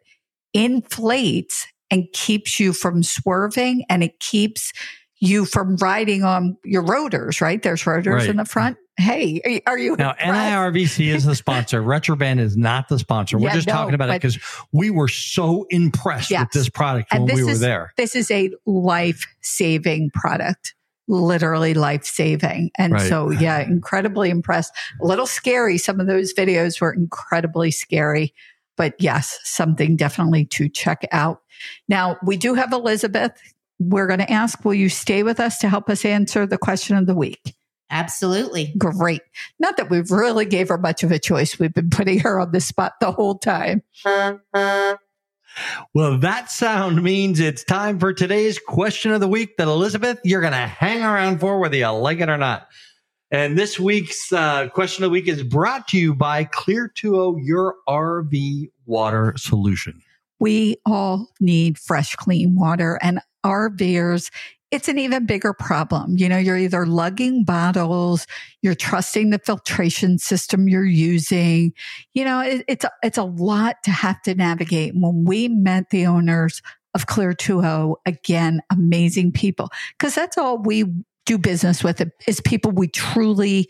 S2: inflates and keeps you from swerving and it keeps you from riding on your rotors, right? There's rotors
S1: Right.
S2: in the front. Hey, are you
S1: Now? NIRVC is the sponsor. Retroband is not the sponsor. We're
S2: Yeah,
S1: just
S2: no,
S1: talking about it because we were so impressed
S2: Yes.
S1: with this product
S2: And
S1: when
S2: this
S1: we were
S2: is-
S1: there.
S2: this is a life saving product literally life saving and
S1: Right.
S2: so yeah incredibly impressed a little scary some of those videos were incredibly scary but yes something definitely to check out now we do have elizabeth we're going to ask will you stay with us to help us answer the question of the week
S3: Absolutely.
S2: great not that we've really gave her much of a choice we've been putting her on the spot the whole time
S1: Well, that sound means it's time for today's question of the week that Elizabeth, you're going to hang around for whether you like it or not. And this week's uh, question of the week is brought to you by Clear2O, your RV water solution.
S2: we all need fresh, clean water. And RVers, it's an even bigger problem. You know, you're either lugging bottles, you're trusting the filtration system you're using. You know, it, it's a, it's a lot to have to navigate. When we met the owners of Clear2O, again, amazing people, because that's all we do business with is people we truly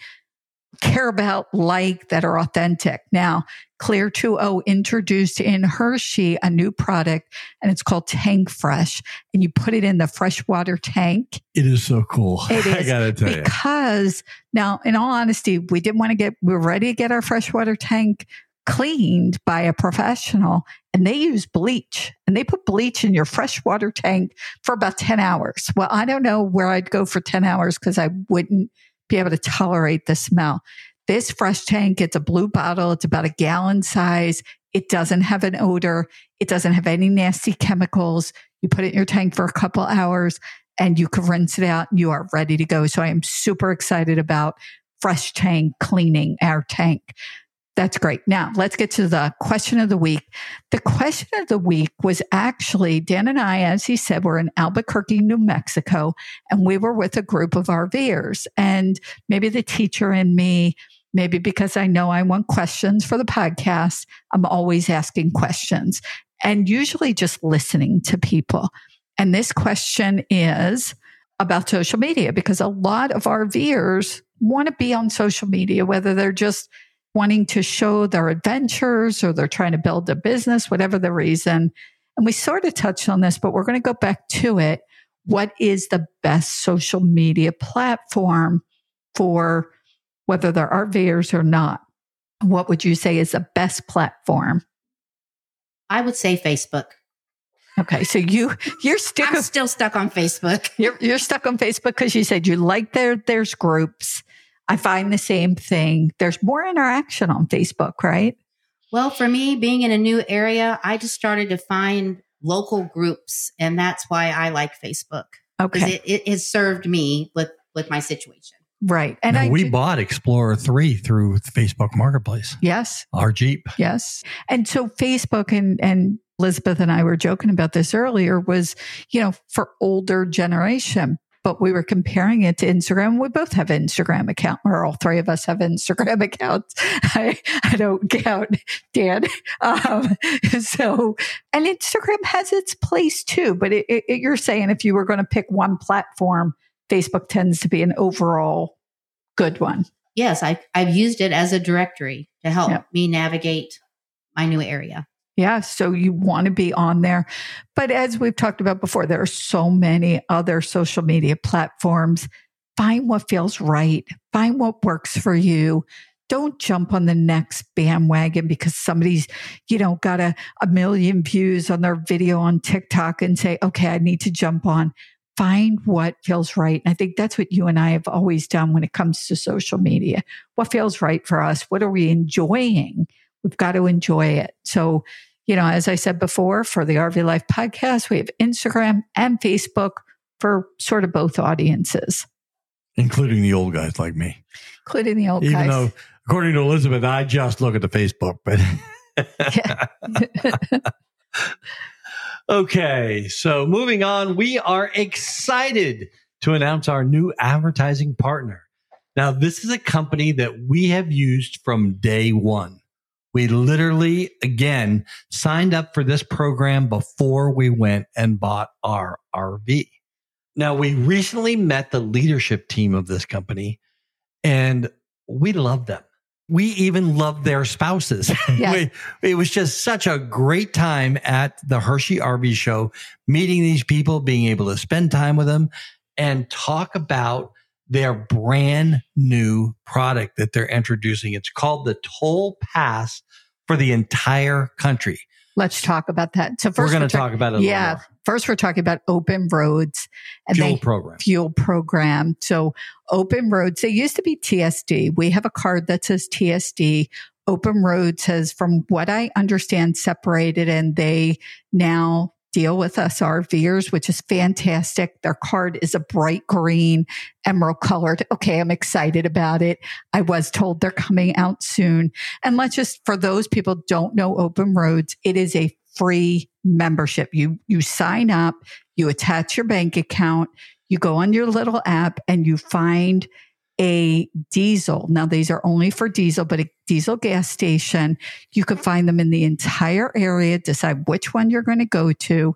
S2: care about, like that are authentic. Now, Clear2O introduced in Hershey a new product and it's called Tank Fresh. And you put it in the freshwater tank
S1: It is so cool.
S2: It
S1: I got to tell you.
S2: because now, in all honesty, we didn't want to get, we were ready to get our freshwater tank cleaned by a professional and they use bleach and they put bleach in your freshwater tank for about 10 hours. Well, I don't know where I'd go for 10 hours because I wouldn't be able to tolerate the smell. This fresh tank, it's a blue bottle. It's about a gallon size. It doesn't have an odor. It doesn't have any nasty chemicals. You put it in your tank for a couple hours and you can rinse it out and you are ready to go. So I am super excited about fresh tank cleaning our tank. That's great. Now let's get to the question of the week. The question of the week was actually Dan and I, as he said, were in Albuquerque, New Mexico, and we were with a group of RVers. And maybe the teacher and me, maybe because I know I want questions for the podcast, I'm always asking questions and usually just listening to people. And this question is about social media because a lot of RVers want to be on social media, whether they're just wanting to show their adventures or they're trying to build a business, whatever the reason. And we sort of touched on this, but we're going to go back to it. What is the best social media platform for whether they're RVers or not? What would you say is the best platform?
S3: I would say Facebook.
S2: Okay, so you you're stuck.
S3: I'm still stuck on Facebook.
S2: You're you're stuck on Facebook because you said you like there. There's groups. I find the same thing. There's more interaction on Facebook, right?
S3: Well, for me, being in a new area, I just started to find local groups, and that's why I like Facebook because
S2: Okay,
S3: it, it has served me with with my situation.
S2: right. And
S1: Now,
S2: I
S1: we
S2: do-
S1: bought Explorer 3 through Facebook Marketplace,
S2: yes,
S1: our Jeep.
S2: Yes. And so Facebook and, and Elizabeth and I were joking about this earlier was, you know, for older generation, but we were comparing it to Instagram. We both have Instagram account or all three of us have Instagram accounts. I, I don't count Dan. Um, so, and Instagram has its place too, but it, it, you're saying if you were going to pick one platform, Facebook tends to be an overall good one.
S3: Yes, I, I've used it as a directory to help
S2: Yep.
S3: me navigate my new area.
S2: Yeah. So you want to be on there. But as we've talked about before, there are so many other social media platforms. Find what feels right, find what works for you. Don't jump on the next bandwagon because somebody's, you know, got a, a million views on their video on TikTok and say, okay, I need to jump on. Find what feels right. And I think that's what you and I have always done when it comes to social media. What feels right for us? What are we enjoying? We've got to enjoy it. So, you know, as I said before, for the RV Life podcast, we have Instagram and Facebook for sort of both audiences,
S1: including the old guys like me.
S2: including the old
S1: Even
S2: guys.
S1: though, according to Elizabeth, I just look at the Facebook, but. okay, so moving on, we are excited to announce our new advertising partner. Now, this is a company that we have used from day one. We literally, again, signed up for this program before we went and bought our RV. Now, we recently met the leadership team of this company and we love them. We even love their spouses.
S2: Yes.
S1: We- it was just such a great time at the Hershey RV show, meeting these people, being able to spend time with them and talk about their brand new product that they're introducing. It's called the Toll Pass for the entire country.
S2: Let's talk about that. So 1st
S1: We're going to talk about it.
S2: Yeah. First, we're talking about open roads and
S1: Fuel
S2: they
S1: program.
S2: fuel program. So open roads, they used to be TSD. We have a card that says TSD. Open roads has, from what I understand, separated and they now deal with us RVers, which is fantastic. Their card is a bright green, emerald colored. Okay. I'm excited about it. I was told they're coming out soon. And let's just, for those people don't know open roads, it is a free membership. You, you sign up, you attach your bank account, you go on your little app and you find a diesel. Now, these are only for diesel, but a diesel gas station. You can find them in the entire area, decide which one you're going to go to.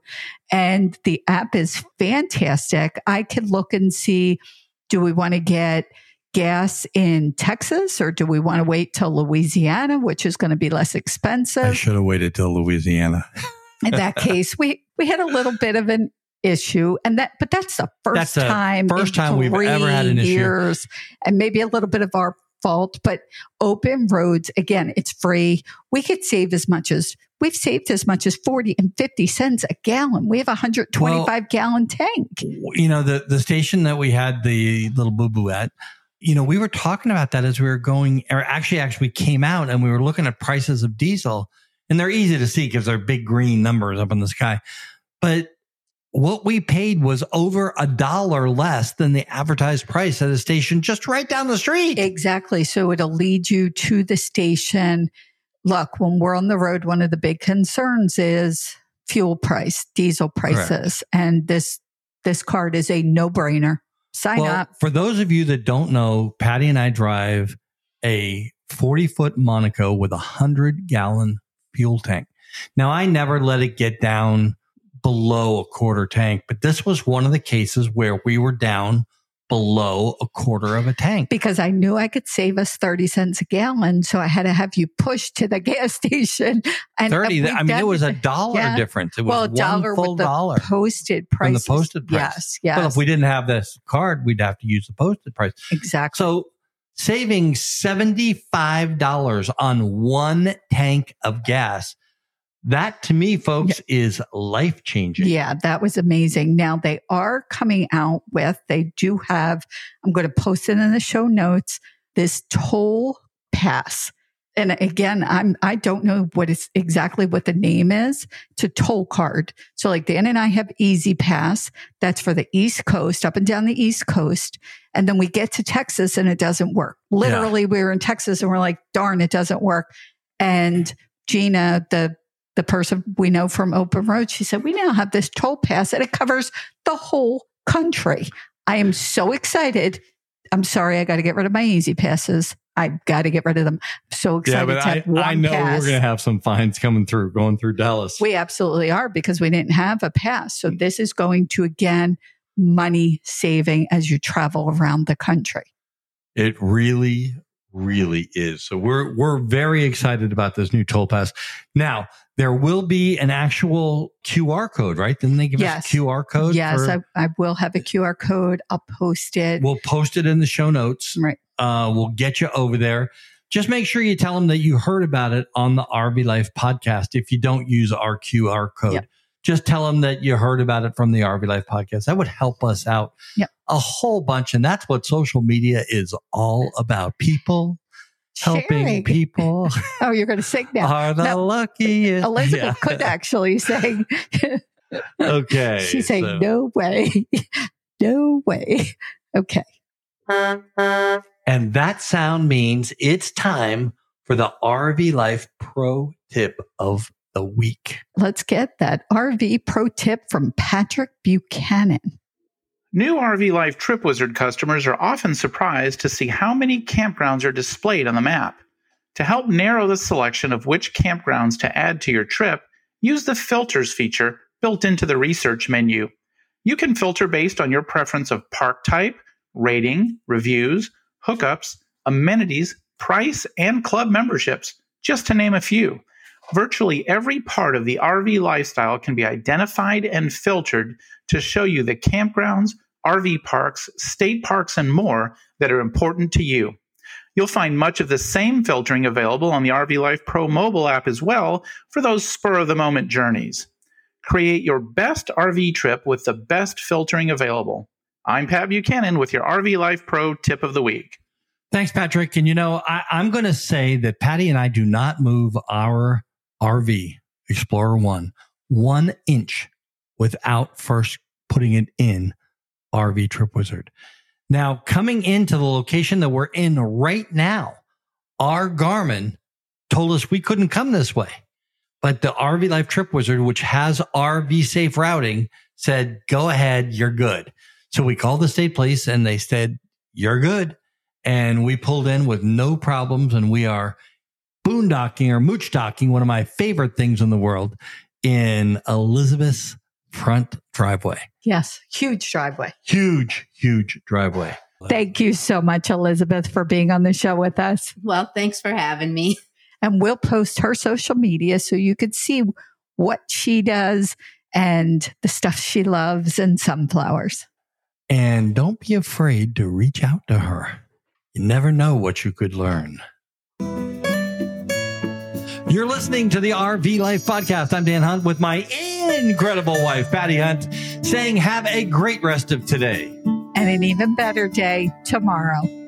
S2: And the app is fantastic. I can look and see do we want to get gas in Texas or do we want to wait till Louisiana, which is going to be less expensive?
S1: I should have waited till Louisiana.
S2: in that case, we we had a little bit of an issue, and that but that's the first
S1: That's
S2: time,
S1: first time we've ever had an issue.
S2: years, and maybe a little bit of our fault. But open roads again, it's free. We could save as much as we've saved as much as forty and fifty cents a gallon. We have a hundred twenty five gallon tank.
S1: you know the the station that we had the little boo boo at you know we were talking about that as we were going or actually actually we came out and we were looking at prices of diesel and they're easy to see because they're big green numbers up in the sky but what we paid was over a dollar less than the advertised price at a station just right down the street
S2: Exactly. So it'll lead you to the station. Look, when we're on the road, one of the big concerns is fuel price, diesel prices. And this this card is a no-brainer. Sign
S1: well,
S2: up.
S1: for those of you that don't know patty and i drive a 40 foot monaco with a 100 gallon fuel tank now i never let it get down below a quarter tank but this was one of the cases where we were down below a quarter of a tank
S2: Because I knew I could save us 30 cents a gallon. So I had to have you push to the gas station. And
S1: 30
S2: we've
S1: i mean it was a dollar
S2: Yeah.
S1: difference it was
S2: well, a
S1: one
S2: dollar
S1: full
S2: with the
S1: dollar
S2: posted price.
S1: the posted price
S2: Yes, yes.
S1: well if we didn't have this card we'd have to use the posted price
S2: exactly.
S1: So saving $75 on one tank of gas. That to me, folks, is life changing.
S2: Yeah, that was amazing. Now they are coming out with, they do have, I'm going to post it in the show notes, this toll pass. And again, I'm, I don't know what is exactly what the name is. It's a toll card. So like Dan and I have E-ZPass. That's for the East Coast, up and down the East Coast. And then we get to Texas and it doesn't work. Literally, we were in Texas and we're like, darn, it doesn't work. And Gina, the the person we know from Open Road, she said, We now have this toll pass and it covers the whole country. I am so excited. I'm sorry, I got to get rid of my E-ZPasses. I've got to get rid of them. I'm so excited
S1: Yeah, I, I know
S2: pass.
S1: we're going to have some fines coming through, going through Dallas.
S2: We absolutely are because we didn't have a pass. So this is going to again money saving as you travel around the country.
S1: It really, really is. So we're we're very excited about this new toll pass. Now there will be an actual QR code, right? Didn't they give
S2: Yes.
S1: us a QR code?
S2: yes,
S1: for-
S2: I, I will have a QR code. I'll post it.
S1: we'll post it in the show notes.
S2: right.
S1: Uh, we'll get you over there. Just make sure you tell them that you heard about it on the RV Life podcast. If you don't use our QR code,
S2: Yep.
S1: Just tell them that you heard about it from the RV Life podcast. That would help us out
S2: Yep.
S1: a whole bunch. And that's what social media is all about. People helping
S2: Sharing.
S1: people
S2: Oh, you're going to sing now.
S1: are the
S2: No.
S1: luckiest.
S2: Elizabeth
S1: Yeah.
S2: could actually sing.
S1: Okay.
S2: She's saying,
S1: so-
S2: no way. no way. Okay.
S1: And that sound means it's time for the RV Life Pro Tip of the Week.
S2: Let's get that RV pro tip from Patrick Buchanan.
S6: New RV Life Trip Wizard customers are often surprised to see how many campgrounds are displayed on the map. To help narrow the selection of which campgrounds to add to your trip, use the filters feature built into the research menu. You can filter based on your preference of park type, rating, reviews, hookups, amenities, price, and club memberships, just to name a few. Virtually every part of the RV lifestyle can be identified and filtered to show you the campgrounds, RV parks, state parks, and more that are important to you. You'll find much of the same filtering available on the RV Life Pro mobile app as well for those spur of the moment journeys. Create your best RV trip with the best filtering available. I'm Pat Buchanan with your RV Life Pro tip of the week.
S1: Thanks, Patrick. And you know, I, I'm going to say that Patty and I do not move our RV Explorer One one inch without first putting it in RV Trip Wizard. Now, coming into the location that we're in right now, our Garmin told us we couldn't come this way. But the RV Life Trip Wizard, which has RV safe routing, said, go ahead, you're good. So we called the state police and they said, you're good. And we pulled in with no problems and we are boondocking or mooch docking, one of my favorite things in the world, in Elizabeth's front driveway.
S2: Yes, huge driveway.
S1: Huge, huge driveway.
S2: Thank you so much, Elizabeth, for being on the show with us.
S3: Well, thanks for having me.
S2: And we'll post her social media so you could see what she does and the stuff she loves and sunflowers.
S1: And don't be afraid to reach out to her. You never know what you could learn. You're listening to the RV Life Podcast. I'm Dan Hunt with my incredible wife, Patty Hunt, saying have a great rest of today.
S2: And an even better day tomorrow.